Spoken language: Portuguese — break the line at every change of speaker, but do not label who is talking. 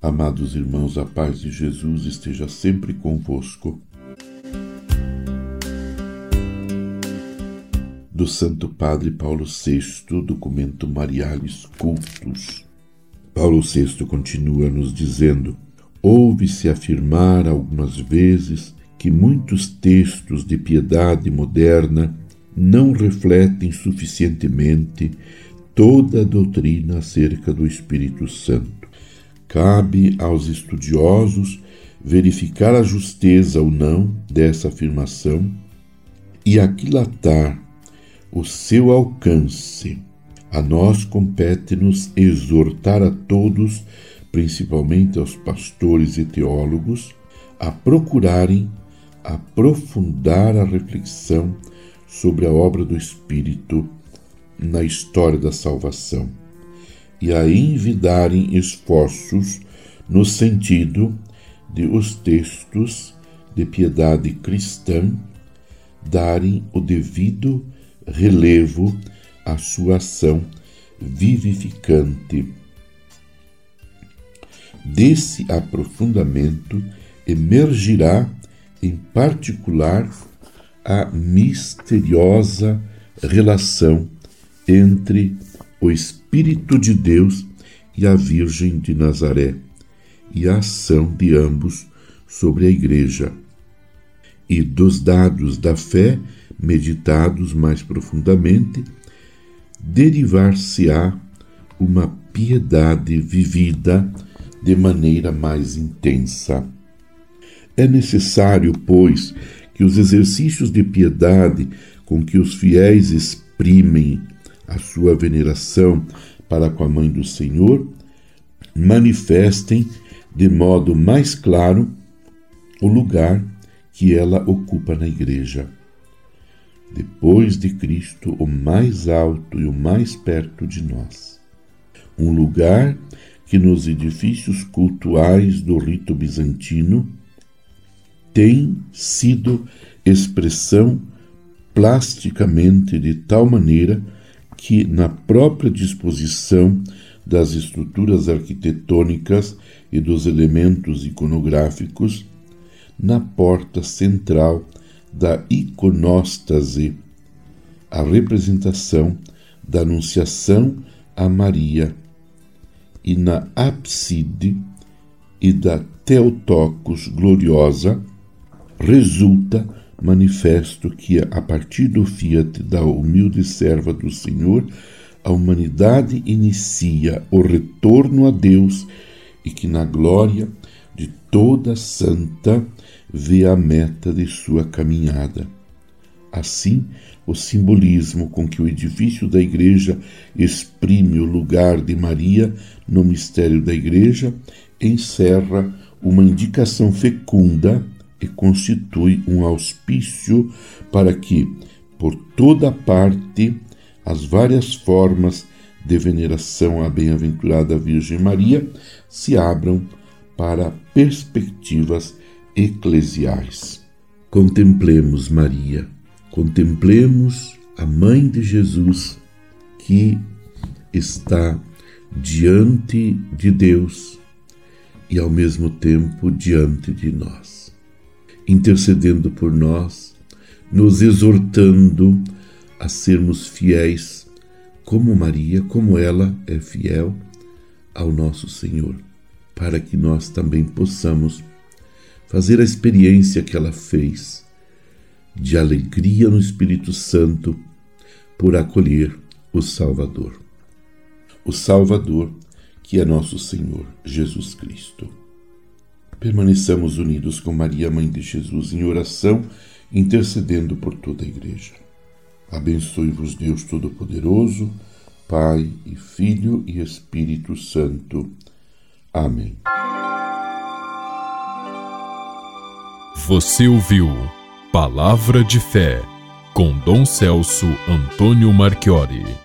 Amados irmãos, a paz de Jesus esteja sempre convosco. Do Santo Padre Paulo VI, documento Marialis Cultus. Paulo VI continua nos dizendo: Ouve-se afirmar algumas vezes que muitos textos de piedade moderna não refletem suficientemente toda a doutrina acerca do Espírito Santo. Cabe aos estudiosos verificar a justeza ou não dessa afirmação e aquilatar o seu alcance. A nós compete-nos exortar a todos, principalmente aos pastores e teólogos, a procurarem aprofundar a reflexão sobre a obra do Espírito na história da salvação e a envidarem esforços no sentido de os textos de piedade cristã darem o devido relevo à sua ação vivificante. Desse aprofundamento emergirá, em particular, a misteriosa relação entre o Espírito de Deus e a Virgem de Nazaré, e a ação de ambos sobre a Igreja, e dos dados da fé, meditados mais profundamente, derivar-se-á uma piedade vivida de maneira mais intensa. É necessário, pois, que os exercícios de piedade com que os fiéis exprimem a sua veneração para com a Mãe do Senhor, manifestem de modo mais claro o lugar que ela ocupa na Igreja. Depois de Cristo, o mais alto e o mais perto de nós. Um lugar que nos edifícios cultuais do rito bizantino tem sido expressão plasticamente de tal maneira que, na própria disposição das estruturas arquitetônicas e dos elementos iconográficos, na porta central da iconóstase, a representação da Anunciação a Maria, e na ábside e da Teotocos gloriosa, resulta manifesto que, a partir do fiat da humilde serva do Senhor, a humanidade inicia o retorno a Deus e que, na glória de toda santa, vê a meta de sua caminhada. Assim, o simbolismo com que o edifício da Igreja exprime o lugar de Maria no mistério da Igreja encerra uma indicação fecunda e constitui um auspício para que, por toda parte, as várias formas de veneração à bem-aventurada Virgem Maria se abram para perspectivas eclesiais. Contemplemos Maria, contemplemos a Mãe de Jesus que está diante de Deus e ao mesmo tempo diante de nós intercedendo por nós, nos exortando a sermos fiéis, como Maria, como ela é fiel ao nosso Senhor, para que nós também possamos fazer a experiência que ela fez de alegria no Espírito Santo por acolher o Salvador. O Salvador, que é nosso Senhor Jesus Cristo. Permaneçamos unidos com Maria, Mãe de Jesus, em oração, intercedendo por toda a Igreja. Abençoe-vos, Deus Todo-Poderoso, Pai e Filho e Espírito Santo. Amém.
Você ouviu Palavra de Fé com Dom Celso Antônio Marchiori.